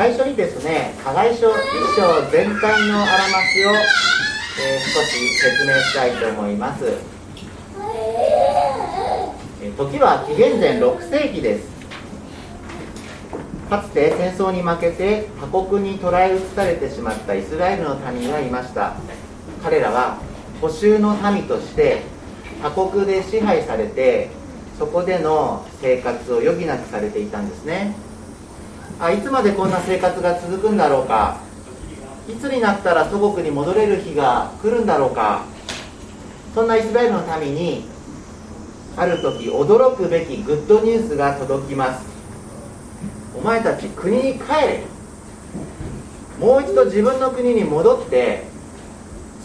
最初にですね加害書1章全体のあらましを、えー、少し説明したいと思います、えー、時は紀元前6世紀です。かつて戦争に負けて他国に捕らえ移されてしまったイスラエルの民がいました。彼らは補修の民として他国で支配されてそこでの生活を余儀なくされていたんですね。あいつまでこんな生活が続くんだろうか。いつになったら祖国に戻れる日が来るんだろうか。そんなイスラエルの民にある時驚くべきグッドニュースが届きます。お前たち国に帰れ。もう一度自分の国に戻って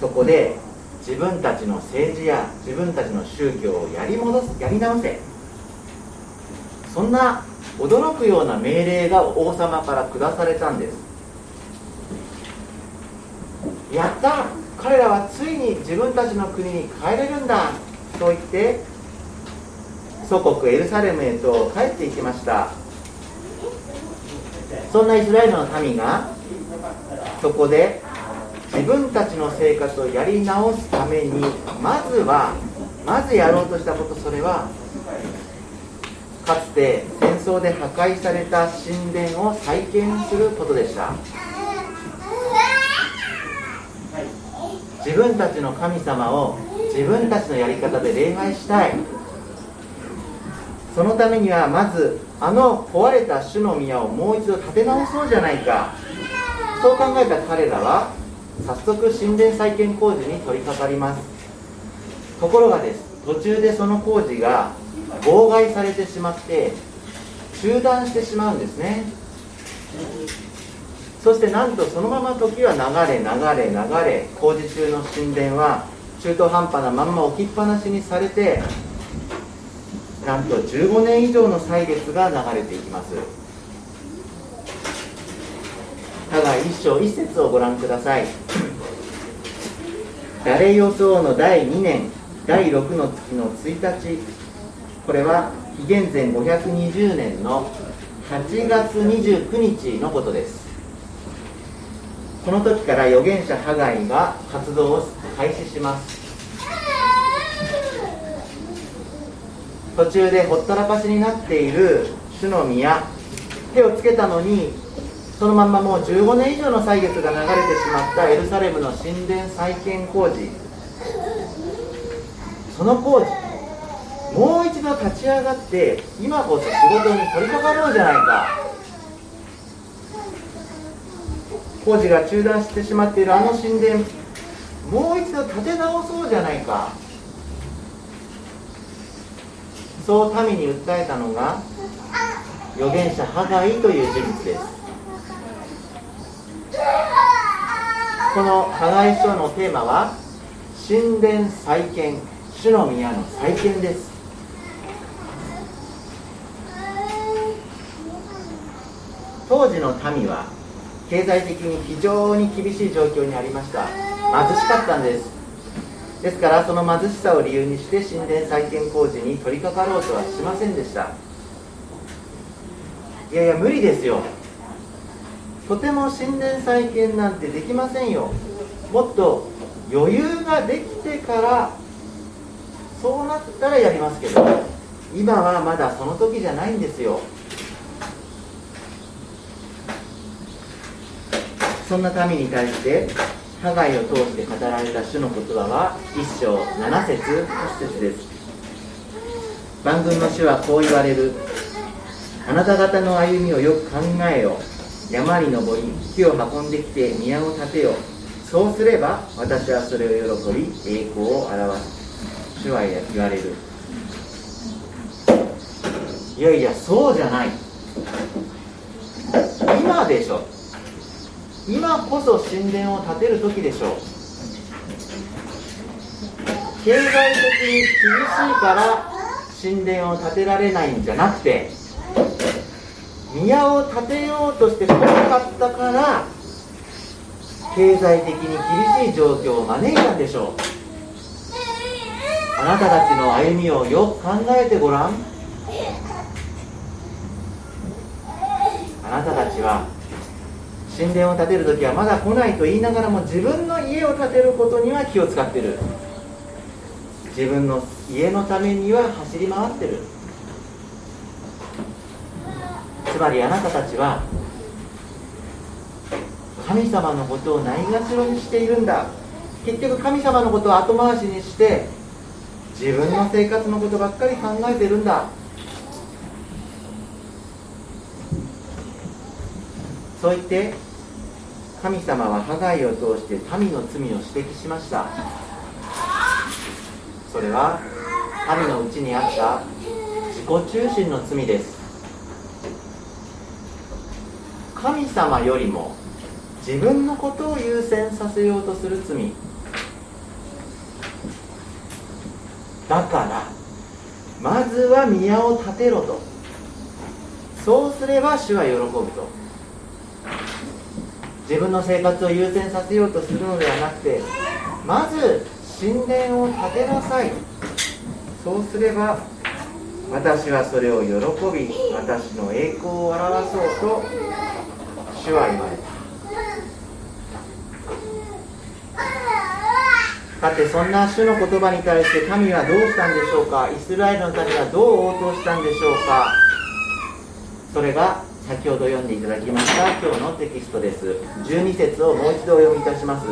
そこで自分たちの政治や自分たちの宗教をやり戻すやり直せ。そんな驚くような命令が王様から下されたんです。やった。彼らはついに自分たちの国に帰れるんだ。と言って祖国エルサレムへと帰っていきました。そんなイスラエルの民がそこで自分たちの生活をやり直すためにまずはまずやろうとしたことそれはかつて戦争で破壊された神殿を再建することでした。自分たちの神様を自分たちのやり方で礼拝したい。そのためにはまずあの壊れた主の宮をもう一度建て直そうじゃないか。そう考えた彼らは早速神殿再建工事に取り掛かります。ところがです。途中でその工事が妨害されてしまって中断してしまうんですね。そしてなんとそのまま時は流れ流れ流れ工事中の神殿は中途半端なまんま置きっぱなしにされてなんと15年以上の歳月が流れていきます。加賀一章一節をご覧ください。誰予想の第2年第6の月の1日これは紀元前520年の8月29日のことです。この時から預言者ハガイが活動を開始します。途中でほったらかしになっている主の宮手をつけたのにそのまんまもう15年以上の歳月が流れてしまったエルサレムの神殿再建工事。その工事もう一度立ち上がって今こそ仕事に取り掛かろうじゃないか。工事が中断してしまっているあの神殿もう一度建て直そうじゃないか。そう民に訴えたのが預言者ハガイという人物です。このハガイ書のテーマは神殿再建主の宮の再建です。当時の民は経済的に非常に厳しい状況にありました。貧しかったんです。ですからその貧しさを理由にして神殿再建工事に取り掛かろうとはしませんでした。いやいや無理ですよ。とても神殿再建なんてできませんよ。もっと余裕ができてからそうなったらやりますけど今はまだその時じゃないんですよ。そんな民に対してハガイを通して語られた主の言葉は1章7節8節です。万軍の主はこう言われる。あなた方の歩みをよく考えよ。山に登り木を運んできて宮を建てよ。そうすれば私はそれを喜び栄光を表す。主は言われる。いやいやそうじゃない。今でしょ。今こそ神殿を建てる時でしょう。経済的に厳しいから神殿を建てられないんじゃなくて宮を建てようとしてこなかったから経済的に厳しい状況を招いたんでしょう。あなたたちの歩みをよく考えてごらん。あなたたちは神殿を建てる時はまだ来ないと言いながらも自分の家を建てることには気を使ってる。自分の家のためには走り回ってる。つまりあなたたちは神様のことをないがしろにしているんだ。結局神様のことを後回しにして自分の生活のことばっかり考えてるんだ。そう言って神様はハガイを通して民の罪を指摘しました。それは民のうちにあった自己中心の罪です。神様よりも自分のことを優先させようとする罪。だからまずは宮を建てろと。そうすれば主は喜ぶと。自分の生活を優先させようとするのではなくてまず神殿を建てなさい。そうすれば私はそれを喜び私の栄光を表そうと主は言われた。さてそんな主の言葉に対して神はどうしたんでしょうか？イスラエルの民はどう応答したんでしょうか？それが先ほど読んでいただきました今日のテキストです。12節をもう一度お読みいたします。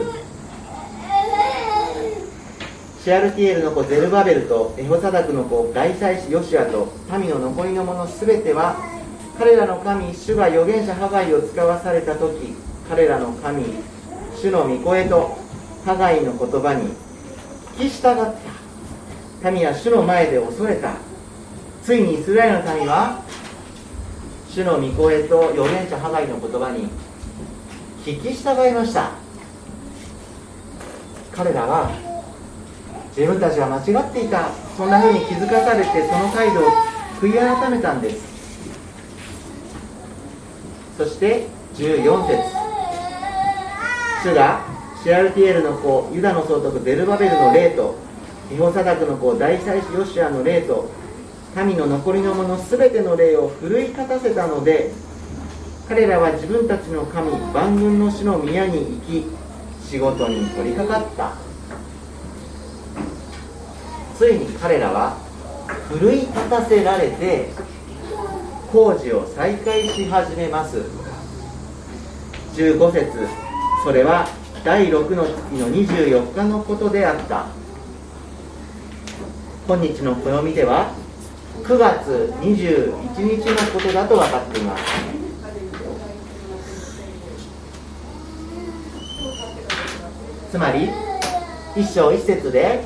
シアルティエルの子ゼルバベルとエホサダクの子大祭司ヨシアと民の残りの者すべては彼らの神主が預言者ハガイを使わされた時彼らの神主の御声とハガイの言葉に聞き従った。民は主の前で恐れた。ついにイスラエルの民は主の御声と預言者ハガイの言葉に聞き従いました。彼らは自分たちは間違っていた。そんなふうに気づかされてその態度を悔い改めたんです。そして14節。主がシアルティエルの子ユダの総督ゼルバベルの霊とヒホサダクの子大祭司ヨシアの霊と民の残りの者全ての霊を奮い立たせたので彼らは自分たちの神万軍の主の宮に行き仕事に取り掛かった。ついに彼らは奮い立たせられて工事を再開し始めます。15節それは第6の月の24日のことであった。今日の暦では9月21日のことだと分かっています。つまり一章一節で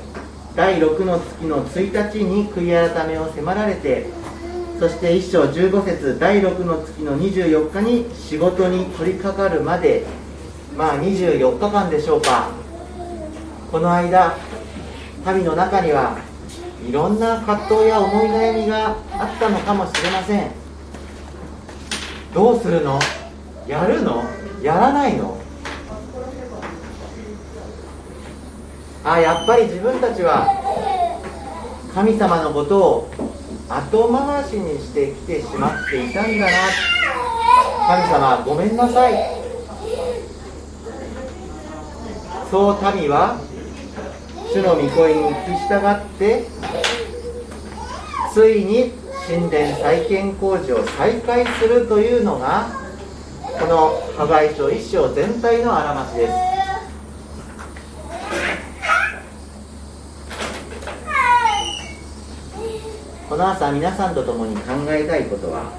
第6の月の1日に悔い改めを迫られてそして一章15節第6の月の24日に仕事に取り掛かるまでまあ24日間でしょうか。この間民の中にはいろんな葛藤や思い悩みがあったのかもしれません。どうするの？やるの？やらないの？あやっぱり自分たちは神様のことを後回しにしてきてしまっていたんだな。神様ごめんなさい。そう民は主の御声に聞き従ってついに神殿再建工事を再開するというのがこの破壊書一章全体のあらましです。この朝皆さんと共に考えたいことは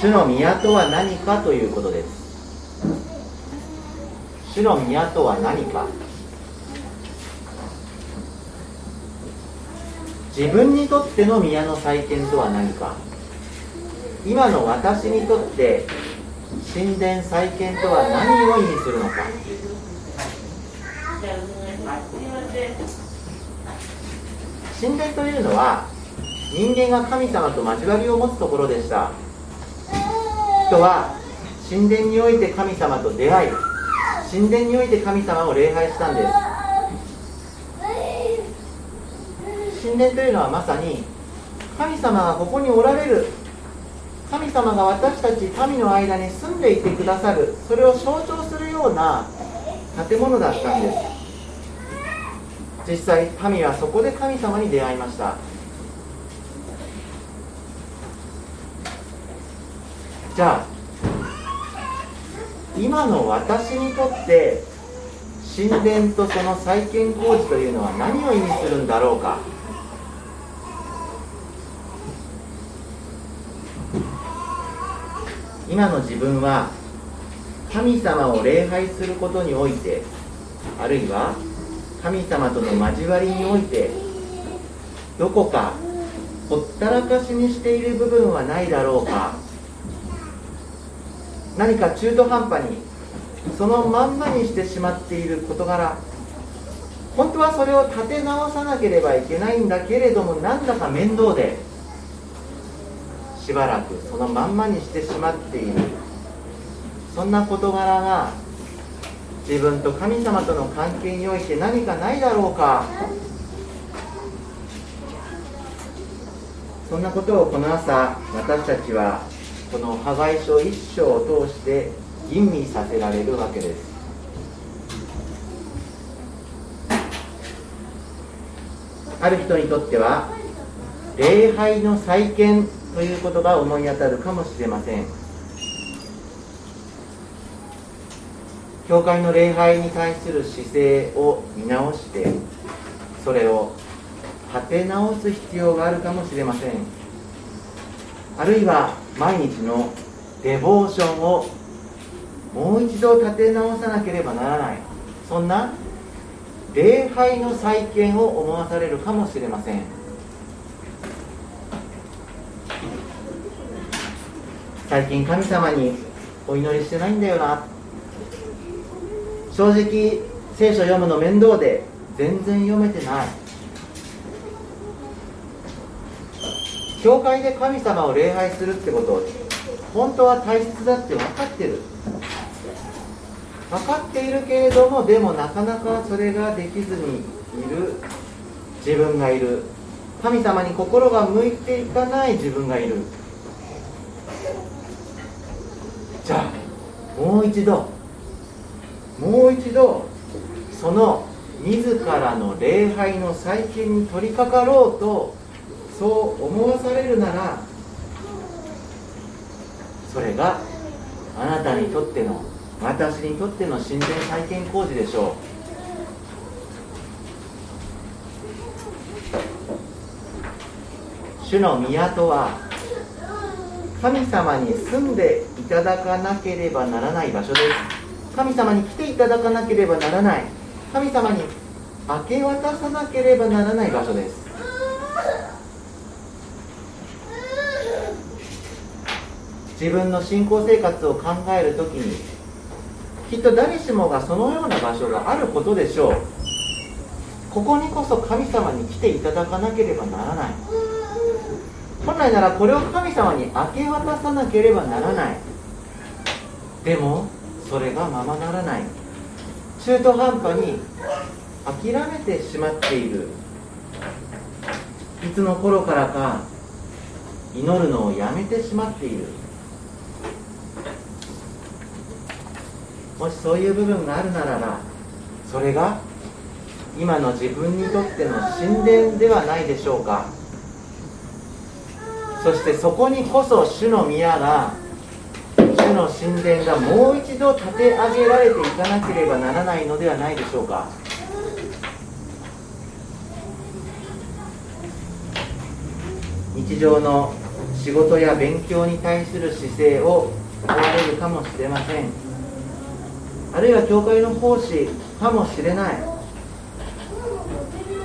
主の宮とは何かということです。主の宮とは何か。自分にとっての宮の再建とは何か。今の私にとって神殿再建とは何を意味するのか。神殿というのは人間が神様と交わりを持つところでした。人は神殿において神様と出会い神殿において神様を礼拝したんです。神殿というのはまさに神様がここにおられる神様が私たち民の間に住んでいてくださるそれを象徴するような建物だったんです実際民はそこで神様に出会いましたじゃあ今の私にとって神殿とその再建工事というのは何を意味するんだろうか今の自分は神様を礼拝することにおいてあるいは神様との交わりにおいてどこかほったらかしにしている部分はないだろうか。何か中途半端にそのまんまにしてしまっている事柄。本当はそれを立て直さなければいけないんだけれどもなんだか面倒で。しばらくそのまんまにしてしまっている。そんな事柄が自分と神様との関係において何かないだろうか。そんなことをこの朝私たちはこの破壊書一章を通して吟味させられるわけです。ある人にとっては礼拝の再建ということが思い当たるかもしれません。教会の礼拝に対する姿勢を見直してそれを立て直す必要があるかもしれません。あるいは毎日のデボーションをもう一度立て直さなければならない。そんな礼拝の再建を思わされるかもしれません。最近神様にお祈りしてないんだよな。正直聖書読むの面倒で全然読めてない。教会で神様を礼拝するってこと本当は大切だって分かってる。分かっているけれどもでもなかなかそれができずにいる。自分がいる。神様に心が向いていかない自分がいる。じゃあもう一度。もう一度その自らの礼拝の再建に取り掛かろうとそう思わされるならそれがあなたにとっての私にとっての神殿再建工事でしょう。主の宮とは神様に住んでいただかなければならない場所です。神様に来ていただかなければならない。神様に明け渡さなければならない場所です。自分の信仰生活を考えるときにきっと誰しもがそのような場所があることでしょう。ここにこそ神様に来ていただかなければならない。本来ならこれを神様に明け渡さなければならない。でもそれがままならない。中途半端に諦めてしまっている。いつの頃からか祈るのをやめてしまっている。もしそういう部分があるならばそれが今の自分にとっての神殿ではないでしょうか。そしてそこにこそ主の宮が主の神殿がもう一度建て上げられていかなければならないのではないでしょうか。日常の仕事や勉強に対する姿勢を問われるかもしれません。あるいは教会の奉仕かもしれない。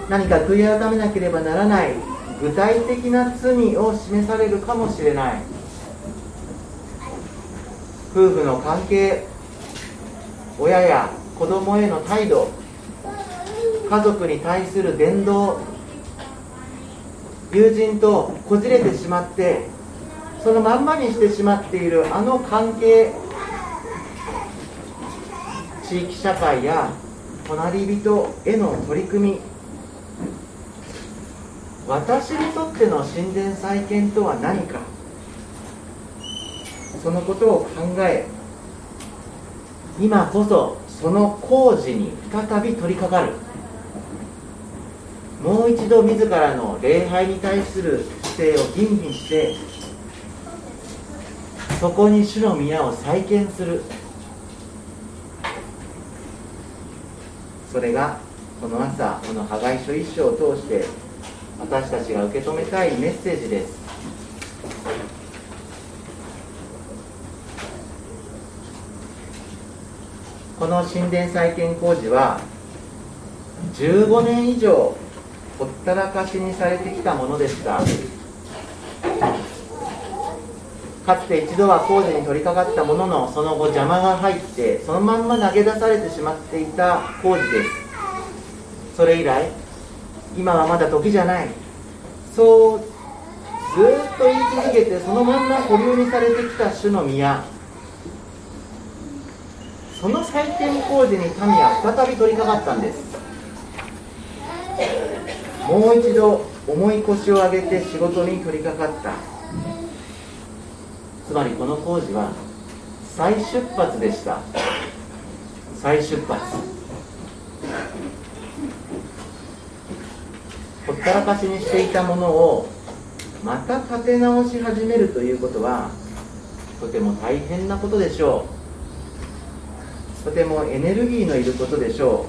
何か悔い改めなければならない。具体的な罪を示されるかもしれない。夫婦の関係親や子供への態度家族に対する伝道友人とこじれてしまってそのまんまにしてしまっているあの関係地域社会や隣人への取り組み私にとっての神殿再建とは何か？そのことを考え今こそその工事に再び取り掛かる。もう一度自らの礼拝に対する姿勢を吟味してそこに主の宮を再建する。それがこの朝この破壊書一章を通して私たちが受け止めたいメッセージです。この神殿再建工事は15年以上ほったらかしにされてきたものでした。かつて一度は工事に取り掛かったもののその後邪魔が入ってそのまんま投げ出されてしまっていた工事です。それ以来今はまだ時じゃない。そうずっと言い続けてそのまんま保留にされてきた主の宮。その再建工事に民は再び取り掛かったんです。もう一度重い腰を上げて仕事に取り掛かった。つまりこの工事は再出発でした。再出発。ったらかしにしていたものをまた立て直し始めるということはとても大変なことでしょう。とてもエネルギーのいることでしょ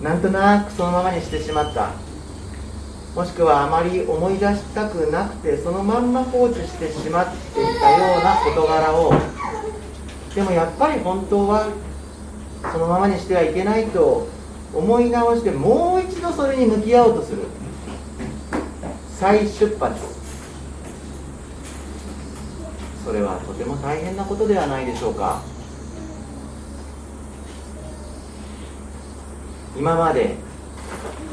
う。なんとなくそのままにしてしまった。もしくはあまり思い出したくなくてそのまんま放置してしまっていたような事柄を。でもやっぱり本当はそのままにしてはいけないと思い直してもう一度それに向き合おうとする。再出発。それはとても大変なことではないでしょうか。今まで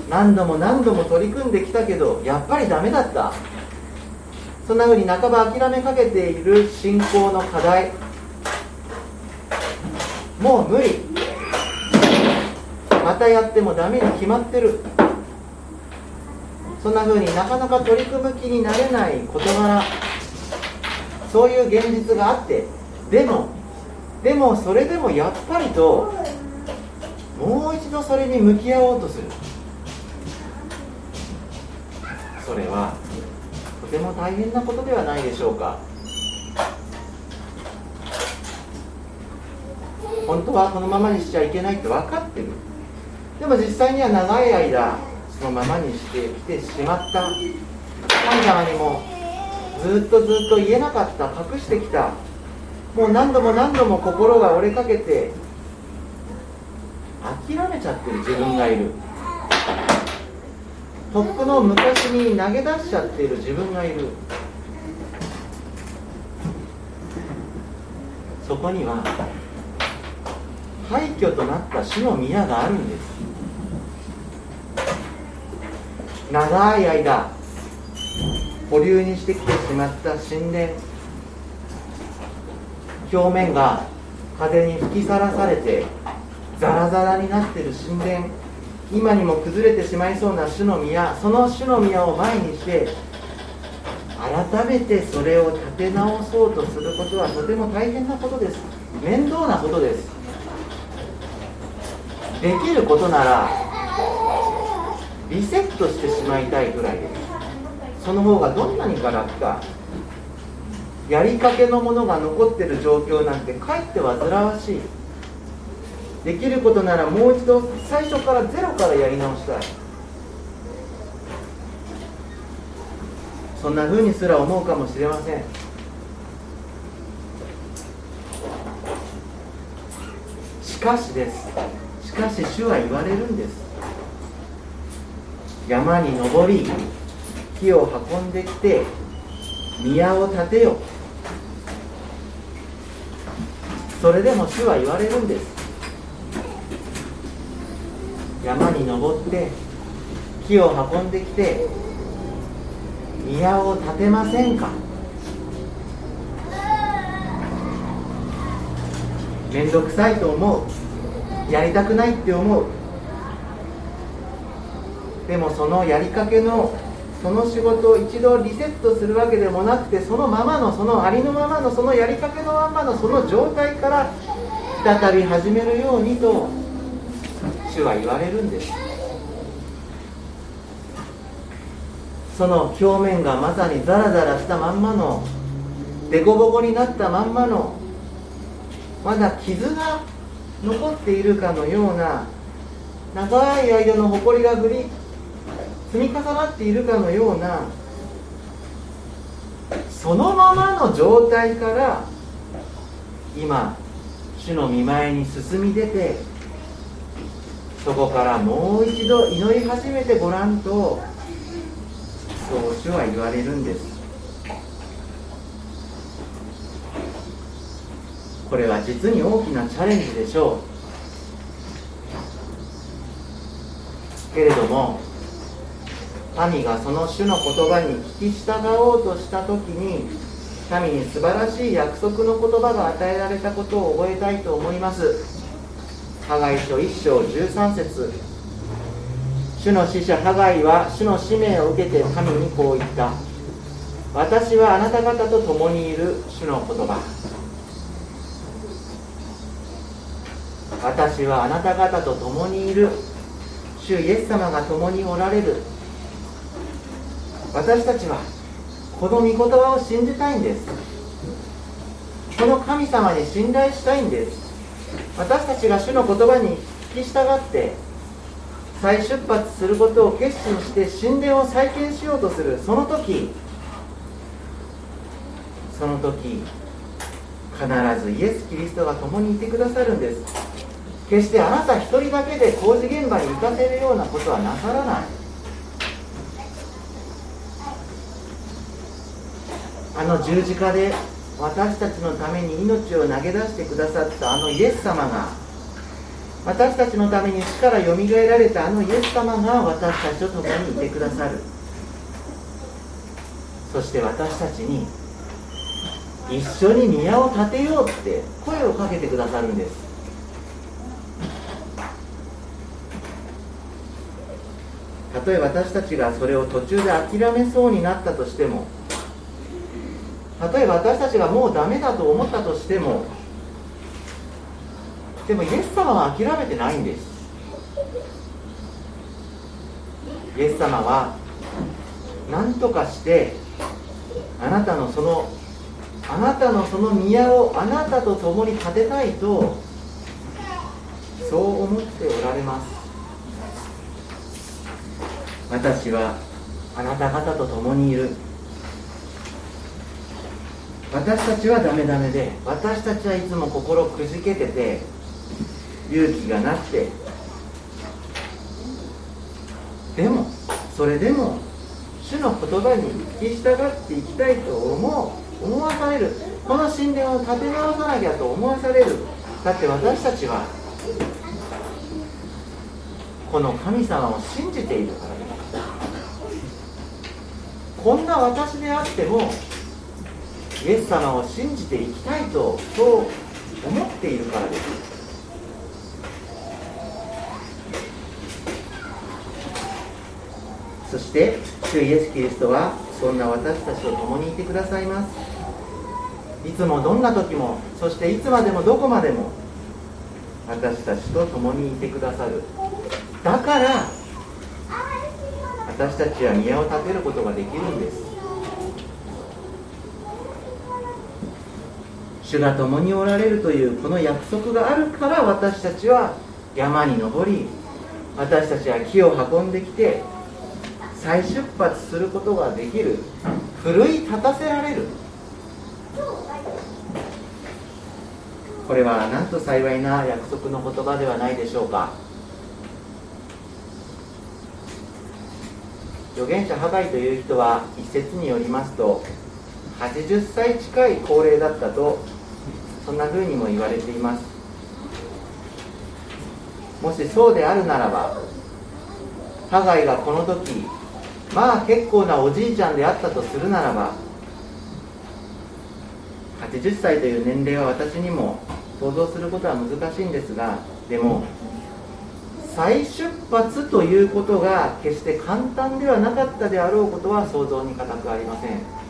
何度も何度も取り組んできたけどやっぱりダメだった。そんなふうに半ば諦めかけている信仰の課題。もう無理。たやってもダメに決まってる。そんなふうになかなか取り組む気になれない事柄。そういう現実があって。でもでもそれでもやっぱりともう一度それに向き合おうとする。それはとても大変なことではないでしょうか。本当はこのままにしちゃいけないって分かってる。でも実際には長い間そのままにしてきてしまった神様にもずっとずっと言えなかった隠してきた。もう何度も何度も心が折れかけて諦めちゃってる自分がいる。とっくの昔に投げ出しちゃってる自分がいる。そこには廃墟となった死の宮があるんです。長い間保留にしてきてしまった神殿。表面が風に吹きさらされてザラザラになってる神殿。今にも崩れてしまいそうな主の宮。その主の宮を前にして改めてそれを立て直そうとすることはとても大変なことです。面倒なことです。できることならリセットしてしまいたいぐらいです。その方がどんなにか楽かやりかけのものが残ってる状況なんてかえって煩わしい。できることならもう一度最初からゼロからやり直したい。そんな風にすら思うかもしれません。しかしです。しかし主は言われるんです。山に登り木を運んできて宮を建てよそれでも主は言われるんです。山に登って木を運んできて宮を建てませんか？面倒くさいと思う。やりたくないって思う。でもそのやりかけのその仕事を一度リセットするわけでもなくてそのままのそのありのままのそのやりかけのままのその状態から再び始めるようにと主は言われるんです。その表面がまさにザラザラしたまんまの凸凹になったまんまのまだ傷が残っているかのような長い間の埃が降り積み重なっているかのようなそのままの状態から今主の見舞いに進み出てそこからもう一度祈り始めてごらんとそう主は言われるんです。これは実に大きなチャレンジでしょう。けれども民がその主の言葉に聞き従おうとした時に民に素晴らしい約束の言葉が与えられたことを覚えたいと思います。ハガイ書1章13節。主の使者ハガイは主の使命を受けて神にこう言った。私はあなた方と共にいる主の言葉。私はあなた方と共にいる。主イエス様が共におられる。私たちはこの御言葉を信じたいんです。この神様に信頼したいんです。私たちが主の言葉に聞き従って再出発することを決心して神殿を再建しようとするその時その時必ずイエス・キリストが共にいてくださるんです。決してあなた一人だけで工事現場に行かせるようなことはなさらない。あの十字架で私たちのために命を投げ出してくださったあのイエス様が私たちのために死からよみがえられたあのイエス様が私たちと共にいてくださる。そして私たちに一緒に宮を建てようって声をかけてくださるんです。たとえ私たちがそれを途中で諦めそうになったとしても例えば私たちがもうダメだと思ったとしてもでもイエス様は諦めてないんです。イエス様は何とかしてあなたのそのあなたのその宮をあなたと共に建てたいとそう思っておられます。私はあなた方と共にいる。私たちはダメダメで私たちはいつも心くじけてて勇気がなくて。でもそれでも主の言葉に聞き従っていきたいと思う思わされる。この神殿を建て直さなきゃと思わされる。だって私たちはこの神様を信じているからこんな私であってもイエス様を信じていきたいとそう思っているからです。そして主イエス・キリストはそんな私たちと共にいてくださいます。いつもどんな時もそしていつまでもどこまでも私たちと共にいてくださる。だから私たちは宮を建てることができるんです。主が共におられるというこの約束があるから私たちは山に登り私たちは木を運んできて再出発することができる奮い立たせられる。これはなんと幸いな約束の言葉ではないでしょうか。預言者ハガイという人は一説によりますと80歳近い高齢だったとそんな風にも言われています。もしそうであるならばハガイがこの時まあ結構なおじいちゃんであったとするならば80歳という年齢は私にも想像することは難しいんですがでも再出発ということが決して簡単ではなかったであろうことは想像に難くありません。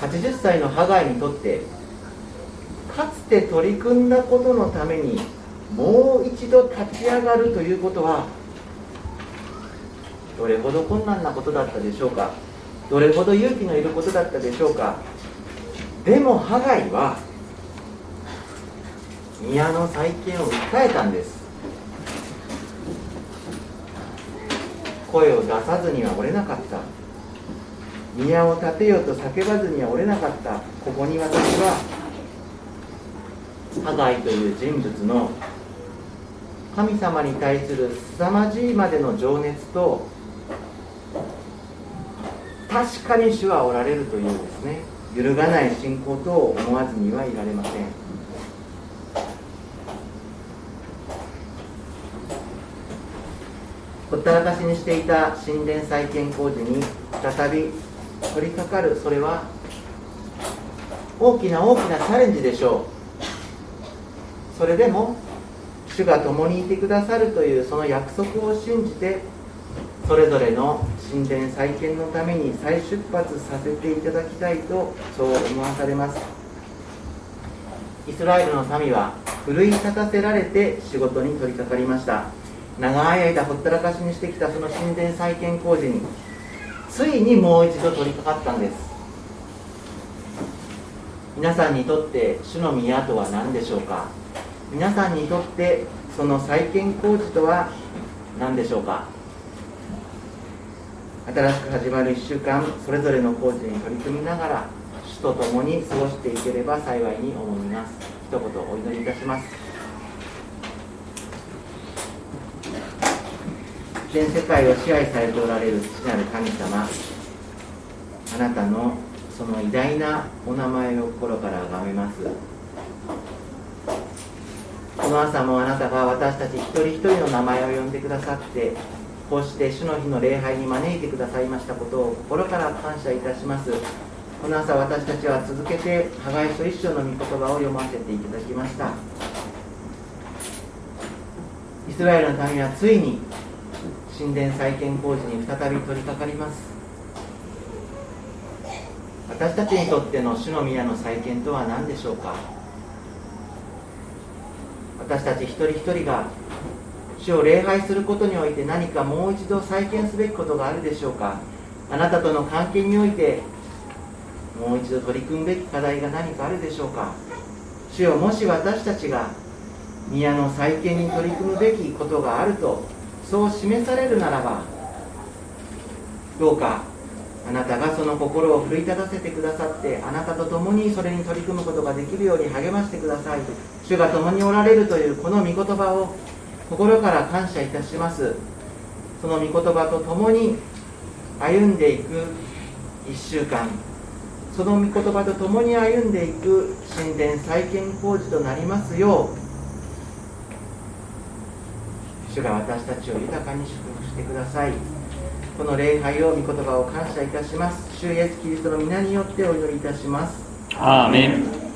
80歳のハガイにとってかつて取り組んだことのためにもう一度立ち上がるということはどれほど困難なことだったでしょうかどれほど勇気のいることだったでしょうか。でもハガイは宮の再建を訴えたんです。声を出さずには折れなかった。宮を建てようと叫ばずには折れなかった。ここに私はハガイという人物の神様に対する凄まじいまでの情熱と確かに主はおられるというですね揺るがない信仰と思わずにはいられません。ほったらかしにしていた神殿再建工事に再び取り掛かるそれは大きな大きなチャレンジでしょう。それでも主が共にいてくださるというその約束を信じてそれぞれの神殿再建のために再出発させていただきたいとそう思わされます。イスラエルの民は奮い立たせられて仕事に取り掛かりました。長い間ほったらかしにしてきたその神殿再建工事についにもう一度取り掛かったんです。皆さんにとって主の宮とは何でしょうか？皆さんにとってその再建工事とは何でしょうか？新しく始まる1週間それぞれの工事に取り組みながら主と共に過ごしていければ幸いに思います。一言お祈りいたします。全世界を支配されておられる父なる神様あなたのその偉大なお名前を心から崇めます。この朝もあなたが私たち一人一人の名前を呼んでくださってこうして主の日の礼拝に招いてくださいましたことを心から感謝いたします。この朝私たちは続けて加害書一章の御言葉を読ませていただきました。イスラエルの民はついに神殿再建工事に再び取り掛かります。私たちにとっての主の宮の再建とは何でしょうか？私たち一人一人が主を礼拝することにおいて何かもう一度再建すべきことがあるでしょうか？あなたとの関係においてもう一度取り組むべき課題が何かあるでしょうか？主よもし私たちが宮の再建に取り組むべきことがあるとそう示されるならばどうかあなたがその心を奮い立たせてくださってあなたと共にそれに取り組むことができるように励ましてください。主が共におられるというこの御言葉を心から感謝いたします。その御言葉と共に歩んでいく1週間。その御言葉と共に歩んでいく神殿再建工事となりますよう主が私たちを豊かに祝福してください。この礼拝を御言葉を感謝いたします。主イエスキリストの皆によってお祈りいたします。アーメン。